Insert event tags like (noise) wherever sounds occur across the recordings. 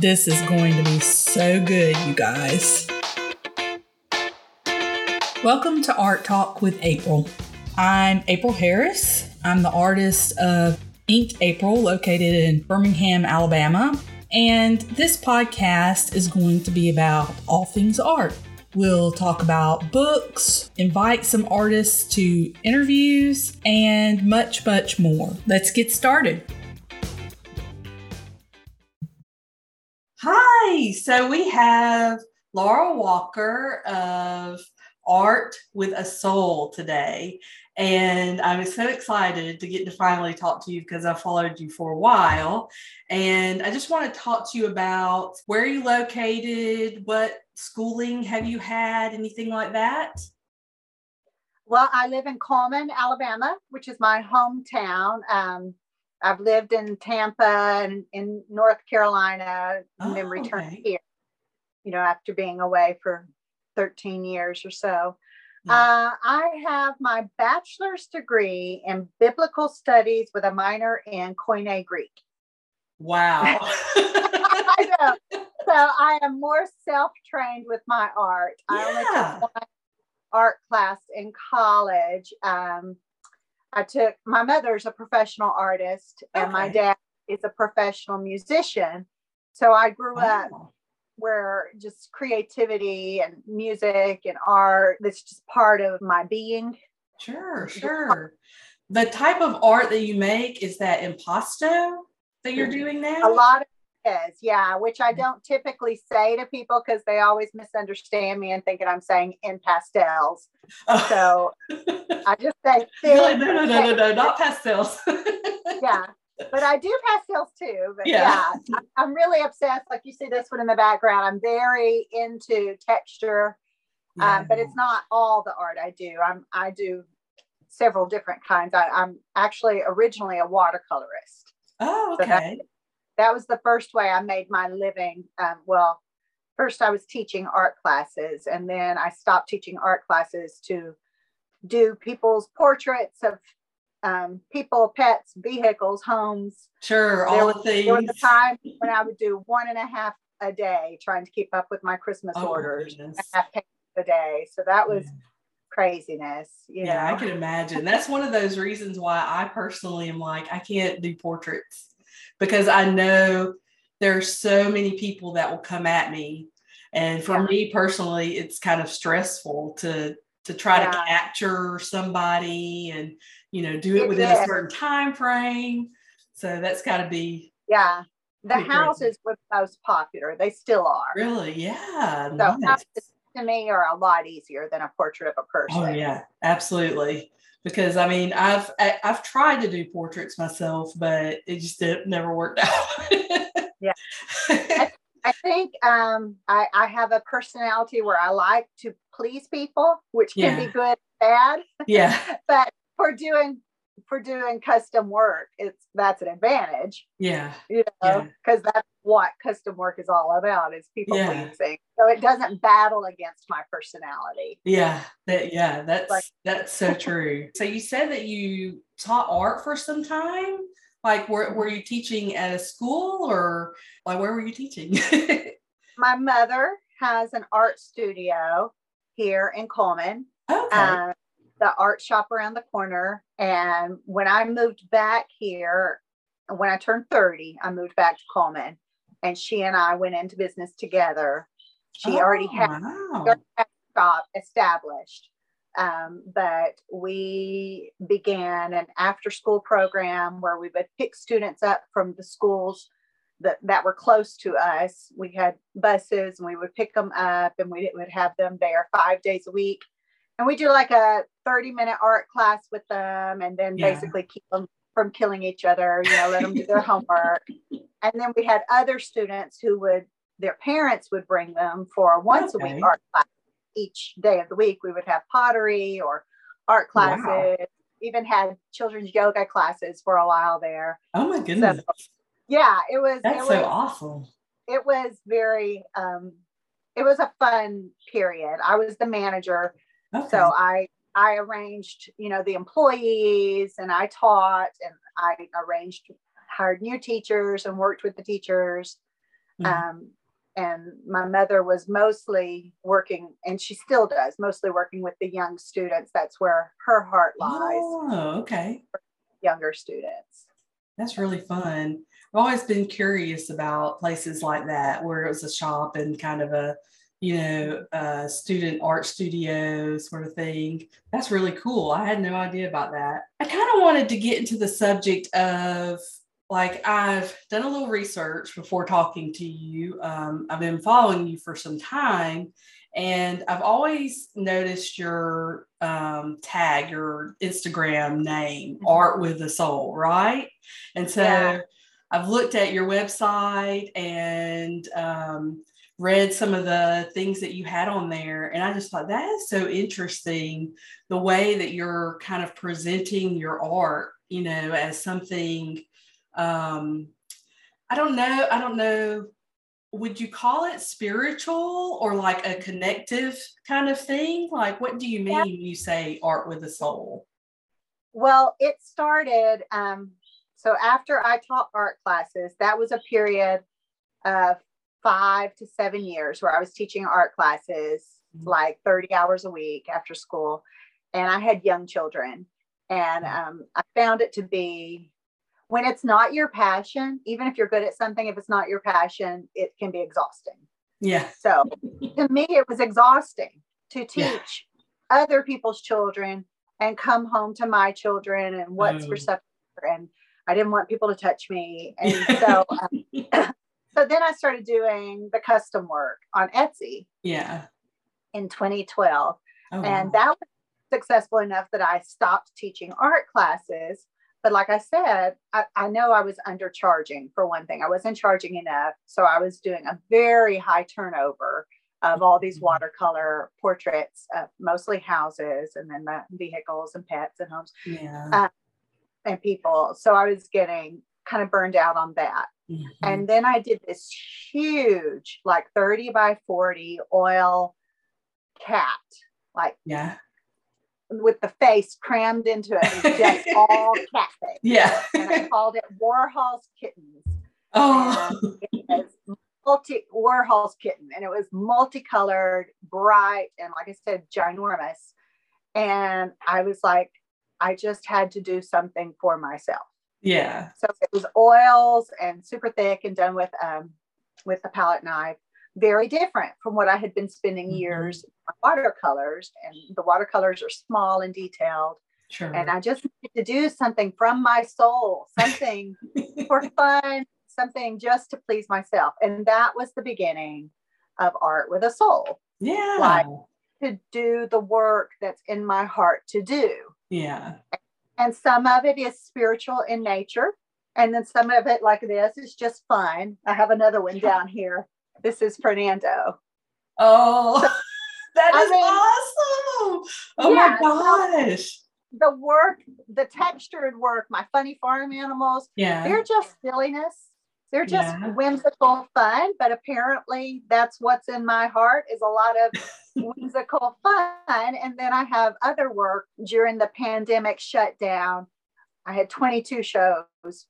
This is going to be so good, you guys. Welcome to Art Talk with April. I'm April Harris. I'm the artist of Inked April, located in Birmingham, Alabama. And this podcast is going to be about all things art. We'll talk about books, invite some artists to interviews, and much, much more. Let's get started. Hi, so we have Laura Walker of Art with a Soul today. And I'm so excited to get to finally talk to you because I've followed you for a while. And I just want to talk to you about where you located, what schooling have you had, anything like that? Well, I live in Cullman, Alabama, which is my hometown. Um, I've lived in Tampa and in North Carolina and Oh, then returned okay. here, you know, after being away for 13 years or so. Yeah. Uh, I have my bachelor's degree in biblical studies with a minor in Koine Greek. Wow. (laughs) (laughs) I know. So I am more self-trained with my art. I only took one art class in college. Um, I took my mother's a professional artist, and my dad is a professional musician. So I grew up oh. where just creativity and music and art that's just part of my being. Sure, sure. The type of art that you make is that impasto that you're doing now? A lot of is, yeah, which I don't typically say to people because they always misunderstand me and thinking I'm saying in pastels. So (laughs) I just say no, no, no, no, no, not pastels. (laughs) Yeah, but I do pastels too. But Yeah. yeah, I- I'm really obsessed. Like you see this one in the background. I'm very into texture, um, but it's not all the art I do. I'm I do several different kinds. I, I'm actually originally a watercolorist. Oh, So that- was the first way I made my living. Um, well, first I was teaching art classes, and then I stopped teaching art classes to do people's portraits of um, people, pets, vehicles, homes. Sure, There all was, the there was things. a time when I would do one and a half a day trying to keep up with my Christmas Oh, orders, half a day. So that was craziness, you yeah, know. I can imagine. That's one of those reasons why I personally am like, I can't do portraits because I know there are so many people that will come at me. And for Yeah. me personally, it's kind of stressful to to try to capture somebody and you know do it It within a certain time frame. So that's got to be yeah. The houses were the most popular. They still are. really, yeah. So nice. houses to me are a lot easier than a portrait of a oh, person. Oh yeah, absolutely. Because I mean, I've I, I've tried to do portraits myself, but it just did, never worked (laughs) out. Yeah. I think um, I, I have a personality where I like to please people, which can Yeah. be good, bad. yeah, (laughs) But for doing for doing custom work, it's that's an advantage, yeah, you Yeah. know, because that's what custom work is all about is people Yeah. pleasing. So it doesn't battle against my personality. yeah. That yeah, that's Like- that's so true. So you said that you taught art for some time. Like, were were you teaching at a school or like where were you teaching? (laughs) My mother has an art studio here in Cullman. okay. uh, the art shop around the corner. And when I moved back here, when I turned 30, I moved back to Cullman and she and I went into business together. She already Oh, had wow. a shop established. Um, but we began an after school program where we would pick students up from the schools that, that were close to us. We had buses and we would pick them up and we would have them there five days a week. And we do like a 30 minute art class with them and then Yeah. basically keep them from killing each other, you know, let them do their (laughs) homework. And then we had other students who would, their parents would bring them for a once-a-week art class. Each day of the week, we would have pottery or art Wow. classes, even had children's yoga classes for a while there. Oh my goodness. Yeah, it was, That's it so was, awesome. it was very, um, it was a fun period. I was the manager Okay. so I I arranged, you know, the employees and I taught and I arranged hired new teachers and worked with the teachers. Mm-hmm. Um, and my mother was mostly working and she still does mostly working with the young students that's where her heart lies oh okay younger students that's really fun i've always been curious about places like that where it was a shop and kind of a you know a student art studio sort of thing that's really cool i had no idea about that i kind of wanted to get into the subject of like I've done a little research before talking to you. Um, I've been following you for some time, and I've always noticed your um, tag, your Instagram name, mm-hmm. Art with a Soul, right? And so yeah. I've looked at your website and um, read some of the things that you had on there, and I just thought that is so interesting the way that you're kind of presenting your art, you know, as something um, I don't know. I don't know. Would you call it spiritual or like a connective kind of thing? Like, what do you mean yeah. when you say art with a soul? Well, it started. Um, so after I taught art classes, that was a period of five to seven years where I was teaching art classes mm-hmm. like 30 hours a week after school. And I had young children. And mm-hmm. um, I found it to be when it's not your passion, even if you're good at something, if it's not your passion, it can be exhausting. Yeah. So to me, it was exhausting to teach yeah. other people's children and come home to my children and what's for mm. supper. And I didn't want people to touch me. And (laughs) so, um, so then I started doing the custom work on Etsy. Yeah. In 2012. Oh, and wow. that was successful enough that I stopped teaching art classes but like I said, I, I know I was undercharging for one thing. I wasn't charging enough. So I was doing a very high turnover of all these mm-hmm. watercolor portraits of mostly houses and then the vehicles and pets and homes yeah. uh, and people. So I was getting kind of burned out on that. Mm-hmm. And then I did this huge, like 30 by 40 oil cat, like yeah with the face crammed into it, just (laughs) all cat face. Yeah. and I called it Warhol's Kittens. Oh. it was multi Warhol's kitten, and it was multicolored, bright, and like I said, ginormous. And I was like, I just had to do something for myself. Yeah. So it was oils and super thick and done with um with a palette knife very different from what I had been spending mm-hmm. years on watercolors. And the watercolors are small and detailed. Sure. And I just needed to do something from my soul, something (laughs) for fun, something just to please myself. And that was the beginning of art with a soul. Yeah. Like to do the work that's in my heart to do. Yeah. And some of it is spiritual in nature. And then some of it, like this, is just fun. I have another one down here this is Fernando. Oh, (laughs) that is I mean, awesome. Oh yeah, my gosh. the work, the textured work, my funny farm animals, yeah, they're just silliness. They're just yeah. whimsical fun, but apparently that's what's in my heart is a lot of (laughs) whimsical fun. And then I have other work during the pandemic shutdown. I had 22 shows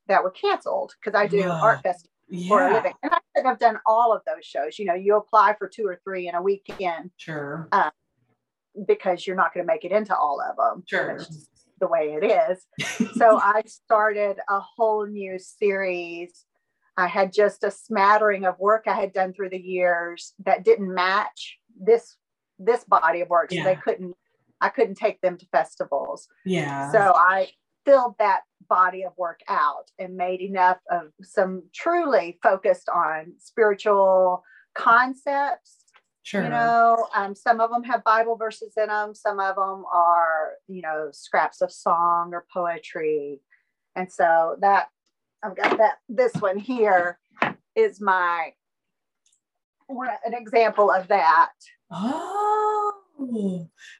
that were canceled because I do yeah. art festivals yeah. for a living. And I could have done all of those shows. You know, you apply for two or three in a weekend. Sure. Um, because you're not going to make it into all of them. Sure. the way it is. (laughs) so I started a whole new series. I had just a smattering of work I had done through the years that didn't match this this body of work. So yeah. they couldn't I couldn't take them to festivals. Yeah. So I filled that body of work out and made enough of some truly focused on spiritual concepts. Sure. You know, um, some of them have Bible verses in them. Some of them are, you know, scraps of song or poetry. And so that I've got that. This one here is my an example of that. Oh.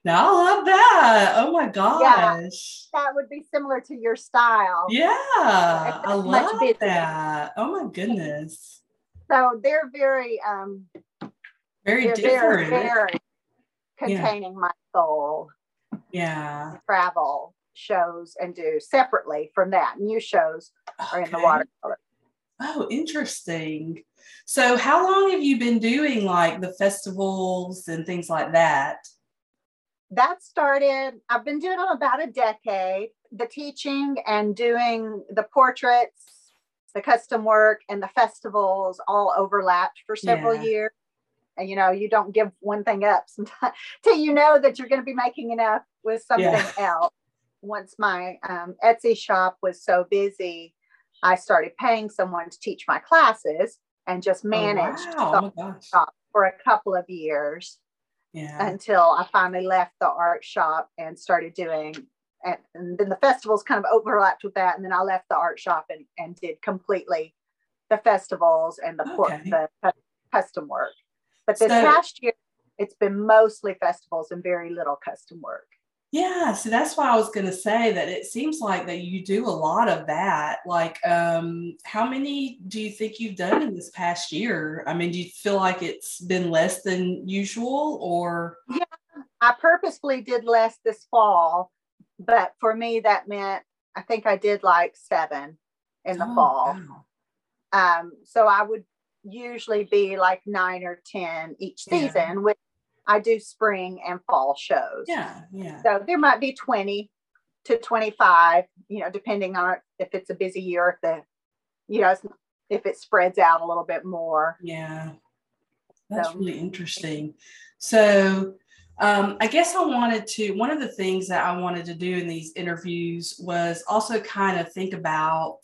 now I love that. Oh my gosh. Yeah, that would be similar to your style. Yeah, I love that. Oh my goodness. So they're very um very they're different. Very, very containing yeah. my soul. Yeah. Travel shows and do separately from that. New shows okay. are in the watercolor. Oh, interesting. So, how long have you been doing like the festivals and things like that? That started, I've been doing it about a decade. The teaching and doing the portraits, the custom work, and the festivals all overlapped for several yeah. years. And you know, you don't give one thing up sometimes (laughs) till you know that you're going to be making enough with something yeah. else. Once my um, Etsy shop was so busy, I started paying someone to teach my classes and just oh, managed oh, wow. oh for a couple of years yeah. until I finally left the art shop and started doing and, and, then the festivals kind of overlapped with that and then I left the art shop and, and did completely the festivals and the, okay. the custom work. But this so, past year it's been mostly festivals and very little custom work. Yeah, so that's why I was going to say that it seems like that you do a lot of that. Like, um, how many do you think you've done in this past year? I mean, do you feel like it's been less than usual, or? Yeah, I purposefully did less this fall, but for me that meant I think I did like seven in the oh, fall. Wow. Um, so I would usually be like nine or ten each season, yeah. which I do spring and fall shows. Yeah, yeah. So there might be 20 to 25, you know, depending on if it's a busy year, if the, you know, if it spreads out a little bit more. Yeah. That's so. really interesting. So, um, I guess I wanted to, one of the things that I wanted to do in these interviews was also kind of think about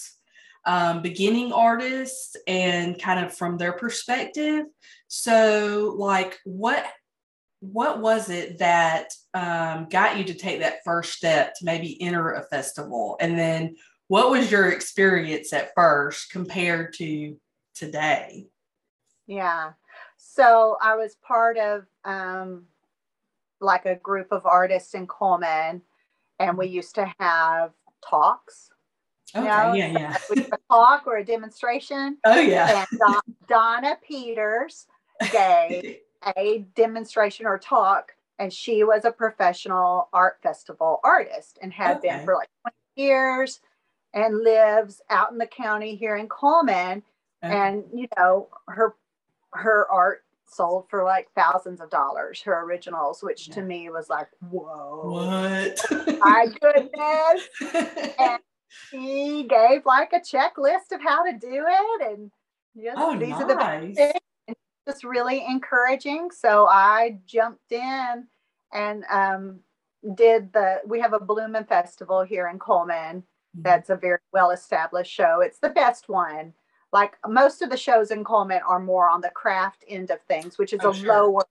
um, beginning artists and kind of from their perspective. So, like, what what was it that um, got you to take that first step to maybe enter a festival? And then what was your experience at first compared to today? Yeah. So I was part of um, like a group of artists in Cullman, and we used to have talks. Okay, know, yeah, yeah. (laughs) a talk or a demonstration. Oh, yeah. And Don- Donna Peters (laughs) gave a demonstration or talk and she was a professional art festival artist and had okay. been for like 20 years and lives out in the county here in Cullman. okay. and you know her her art sold for like thousands of dollars her originals which yeah. to me was like whoa what my (laughs) goodness and she gave like a checklist of how to do it and oh, these nice. are the things just really encouraging. So I jumped in and um, did the, we have a Bloomin' Festival here in Cullman. Mm-hmm. That's a very well established show. It's the best one. Like most of the shows in Cullman are more on the craft end of things, which is oh, a sure. lower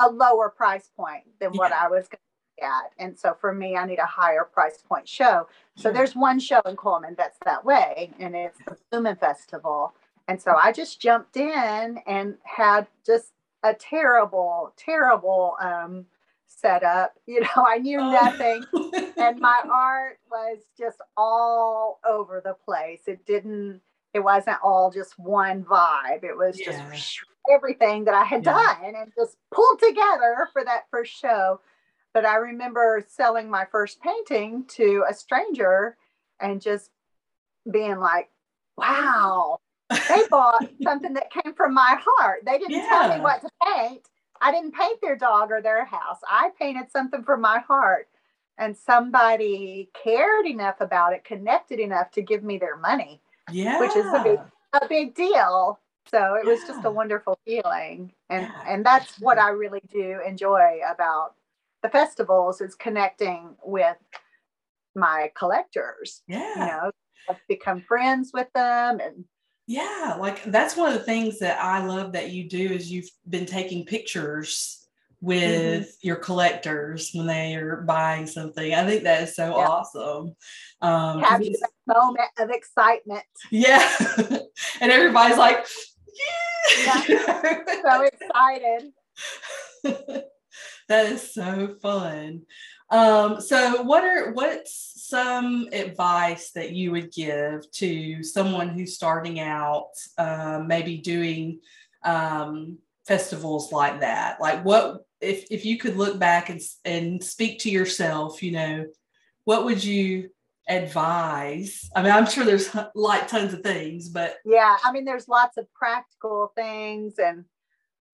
a lower price point than yeah. what I was going to get. And so for me, I need a higher price point show. So sure. there's one show in Cullman that's that way, and it's the Bloomin' Festival. And so I just jumped in and had just a terrible, terrible um, setup. (laughs) You know, I knew oh. nothing. (laughs) and my art was just all over the place. It didn't, it wasn't all just one vibe. It was yeah. just everything that I had yeah. done and just pulled together for that first show. But I remember selling my first painting to a stranger and just being like, wow, they bought something that came from my heart. They didn't yeah. tell me what to paint. I didn't paint their dog or their house. I painted something from my heart. And somebody cared enough about it, connected enough to give me their money. Yeah. Which is a big a big deal. So it was just a wonderful feeling. And yeah. and that's what I really do enjoy about the festivals is connecting with my collectors. Yeah. You know, I've become friends with them and yeah, like that's one of the things that I love that you do is you've been taking pictures with mm-hmm. your collectors when they are buying something. I think that is so yeah. awesome. Um, Having that moment of excitement. Yeah, (laughs) and everybody's like, yeah, yeah. so excited. (laughs) that is so fun. Um, so what are what's some advice that you would give to someone who's starting out, uh, maybe doing um, festivals like that? Like what if if you could look back and and speak to yourself, you know, what would you advise? I mean, I'm sure there's like tons of things, but yeah, I mean, there's lots of practical things, and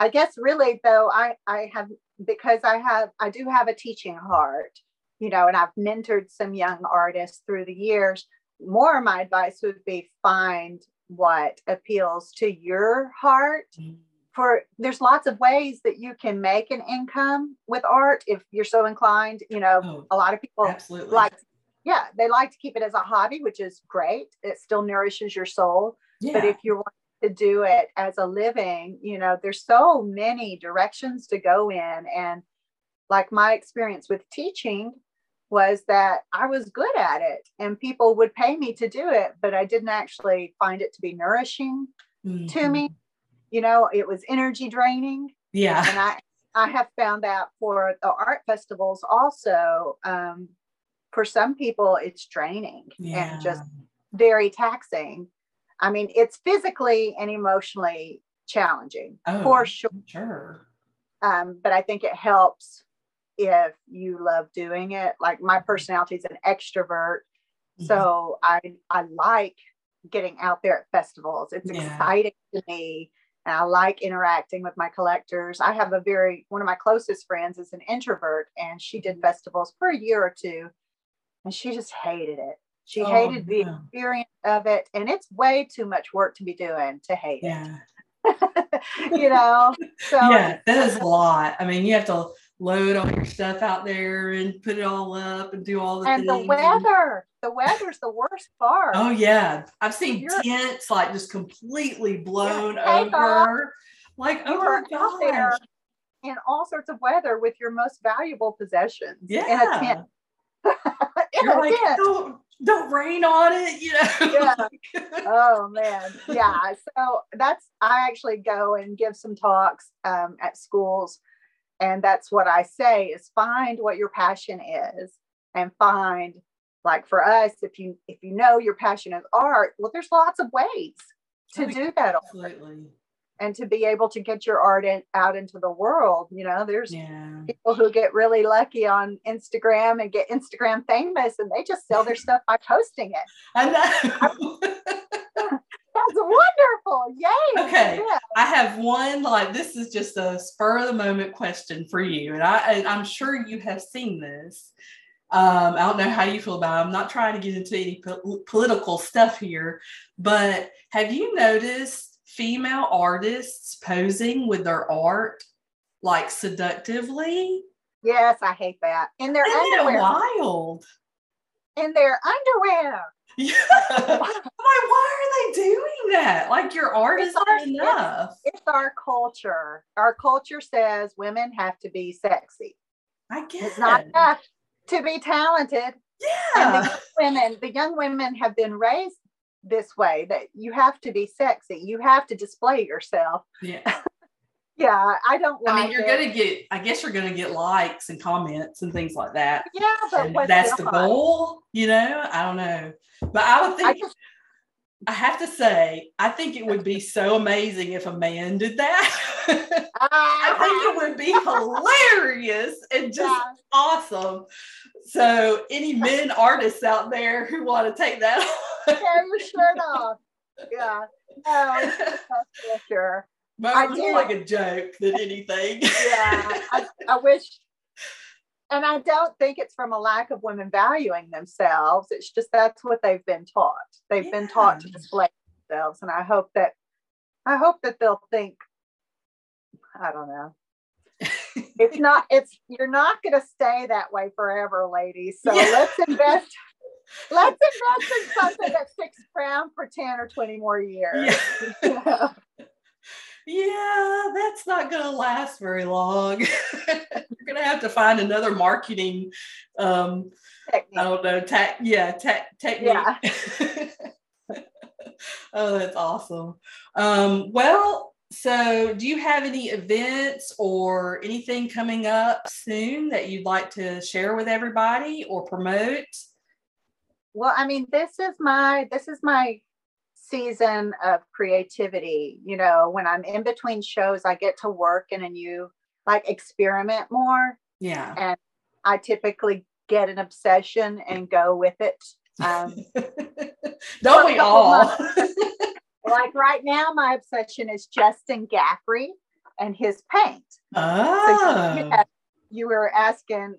I guess really though, I I have because I have I do have a teaching heart, you know, and I've mentored some young artists through the years. More, my advice would be find what appeals to your heart. Mm-hmm for there's lots of ways that you can make an income with art if you're so inclined you know oh, a lot of people absolutely. like yeah they like to keep it as a hobby which is great it still nourishes your soul yeah. but if you want to do it as a living you know there's so many directions to go in and like my experience with teaching was that I was good at it and people would pay me to do it, but I didn't actually find it to be nourishing mm-hmm. to me. You know it was energy draining. Yeah. And i i have found that for the art festivals also um, for some people it's draining yeah. and just very taxing. I mean it's physically and emotionally challenging oh, for sure. sure. Um, but i think it helps if you love doing it like my personality is an extrovert mm-hmm. so i i like getting out there at festivals it's yeah. exciting to me and I like interacting with my collectors. I have a very, one of my closest friends is an introvert and she did festivals for a year or two and she just hated it. She oh, hated the experience of it. And it's way too much work to be doing to hate yeah. it. (laughs) you know? (laughs) So, yeah, that is a lot. I mean, you have to load all your stuff out there and put it all up and do all the and things. the weather the weather's the worst part. Oh yeah. I've seen You're, tents like just completely blown over. Like oh my there in all sorts of weather with your most valuable possessions yeah in a tent. (laughs) In a like, tent. Don't, don't rain on it you know? Yeah. (laughs) oh man. Yeah. So that's i actually go and give some talks um, at schools and that's what i say is find what your passion is and find like for us if you if you know your passion is art well there's lots of ways to oh, do that absolutely and to be able to get your art in, out into the world you know there's yeah. people who get really lucky on instagram and get instagram famous and they just sell their (laughs) stuff by posting it i know (laughs) That's wonderful. Yay. Okay. Yeah. I have one like this is just a spur of the moment question for you. And I and I'm sure you have seen this. Um, I don't know how you feel about it. I'm not trying to get into any po- political stuff here, but have you noticed female artists posing with their art like seductively? Yes, I hate that. In their Isn't underwear. wild. In their underwear. Yeah. (laughs) I'm like, why doing that? Like your art is not enough. It's, it's, our culture. Our culture says women have to be sexy. I guess it's not enough to be talented. Yeah. And the women, the young women have been raised this way that you have to be sexy. You have to display yourself. Yeah. (laughs) yeah, I don't like I mean, you're it. gonna get I guess you're gonna get likes and comments and things like that. Yeah, but that's the goal, you know. I don't know. But I would think I, just, I have to say, I think it would be so amazing if a man did that. (laughs) I think it would be uh-huh. hilarious and (laughs) just yeah. awesome. So, any men artists out there who want to take that tear your shirt off. Yeah, no, for sure. But I do like a joke than anything. yeah, (laughs) I, I wish and I don't think it's from a lack of women valuing themselves. It's just that's what they've been taught. They've yeah. been taught to display themselves. And I hope that I hope that they'll think, I don't know. it's not, (laughs) it's you're not gonna stay that way forever, ladies. So yeah. let's invest. (laughs) Let's invest in something that sticks around for 10 or 20 more years. Yeah. (laughs) yeah, that's not going to last very long. (laughs) You're going to have to find another marketing, um, technique. I don't know, tech, yeah, tech, technique. Yeah. (laughs) oh, that's awesome. Um, well, so do you have any events or anything coming up soon that you'd like to share with everybody or promote? Well, I mean, this is my this is my season of creativity. You know, when I'm in between shows, I get to work in a new, like, experiment more. Yeah. And I typically get an obsession and go with it Um, (laughs) Don't we all? (laughs) like right now, my obsession is Justin Gaffrey and his paint. Oh. So you, you were asking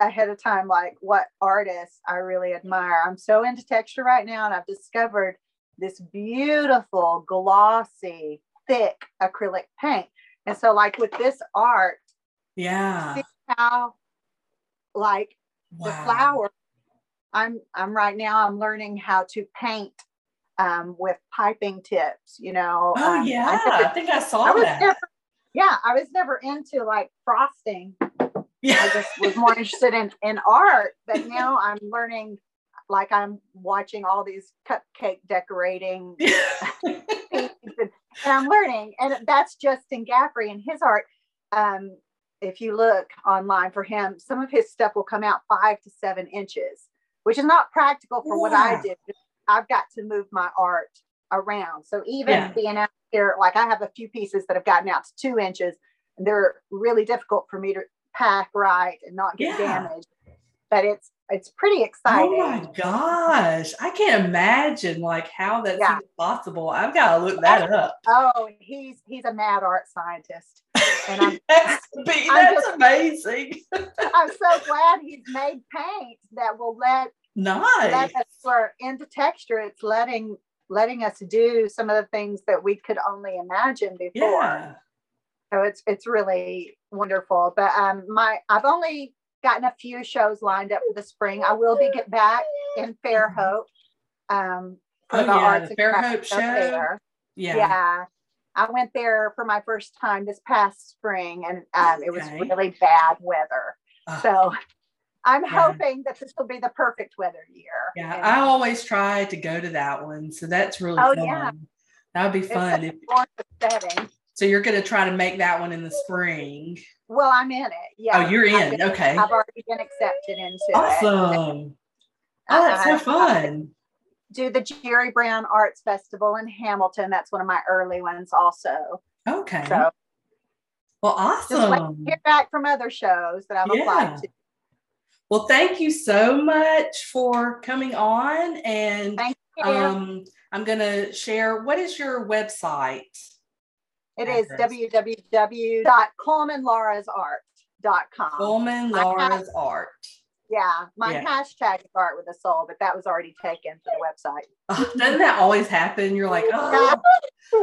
ahead of time, like what artists I really admire. I'm so into texture right now, and I've discovered this beautiful, glossy, thick acrylic paint. And so, like with this art, yeah, see how like wow. the flower. I'm I'm right now. I'm learning how to paint um, with piping tips. You know. Oh um, yeah, I, never, I, think I saw I that. Never, yeah, I was never into like frosting. Yeah. I just was more interested in in art, but now (laughs) I'm learning. Like I'm watching all these cupcake decorating, (laughs) and, and, I'm learning, and that's Justin Gaffrey and his art. Um, if you look online for him, some of his stuff will come out five to seven inches, which is not practical for what I did. I've got to move my art around. So even yeah. being out here, like I have a few pieces that have gotten out to two inches, and they're really difficult for me to pack right and not get yeah. damaged. But it's it's pretty exciting. Oh my gosh. I can't imagine like how that's yeah. possible. I've got to look that up. Oh, he's he's a mad art scientist. And I'm, (laughs) that's, (laughs) that's just, amazing. (laughs) I'm so glad he's made paint that will let nice let us for into texture. It's letting letting us do some of the things that we could only imagine before. Yeah. So it's it's really wonderful. But um my I've only gotten a few shows lined up for the spring. I will be get back in Fairhope. Um for oh, the yeah, Arts the Fairhope show. Fair. Yeah. Yeah. I went there for my first time this past spring and um, okay. it was really bad weather. Uh, so I'm yeah. hoping that this will be the perfect weather year. Yeah, and, I always try to go to that one. So that's really oh, fun. Yeah. That would be fun. If, setting. So you're going to try to make that one in the spring. Well, I'm in it. Yeah. Oh, you're in. Been, okay. I've already been accepted into awesome. it. Awesome. Oh, that's so fun do the Jerry Brown Arts Festival in Hamilton. That's one of my early ones, also. Okay. So, well, awesome. Just like hear back from other shows that I've yeah. applied to. Well, thank you so much for coming on, and um, I'm going to share. What is your website? It is www.colemanlaurasart.com. Coleman Laura's Art. Yeah, my yeah. hashtag art with a soul, but that was already taken for the website. Oh, (laughs) doesn't that always happen? You're like, oh,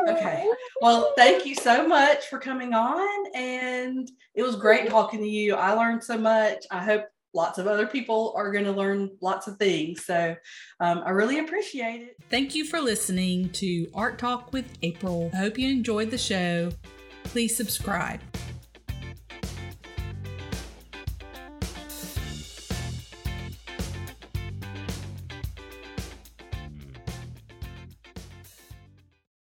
okay. Well, thank you so much for coming on, and it was great talking to you. I learned so much. I hope lots of other people are going to learn lots of things. So um, I really appreciate it. Thank you for listening to Art Talk with April. I hope you enjoyed the show. Please subscribe.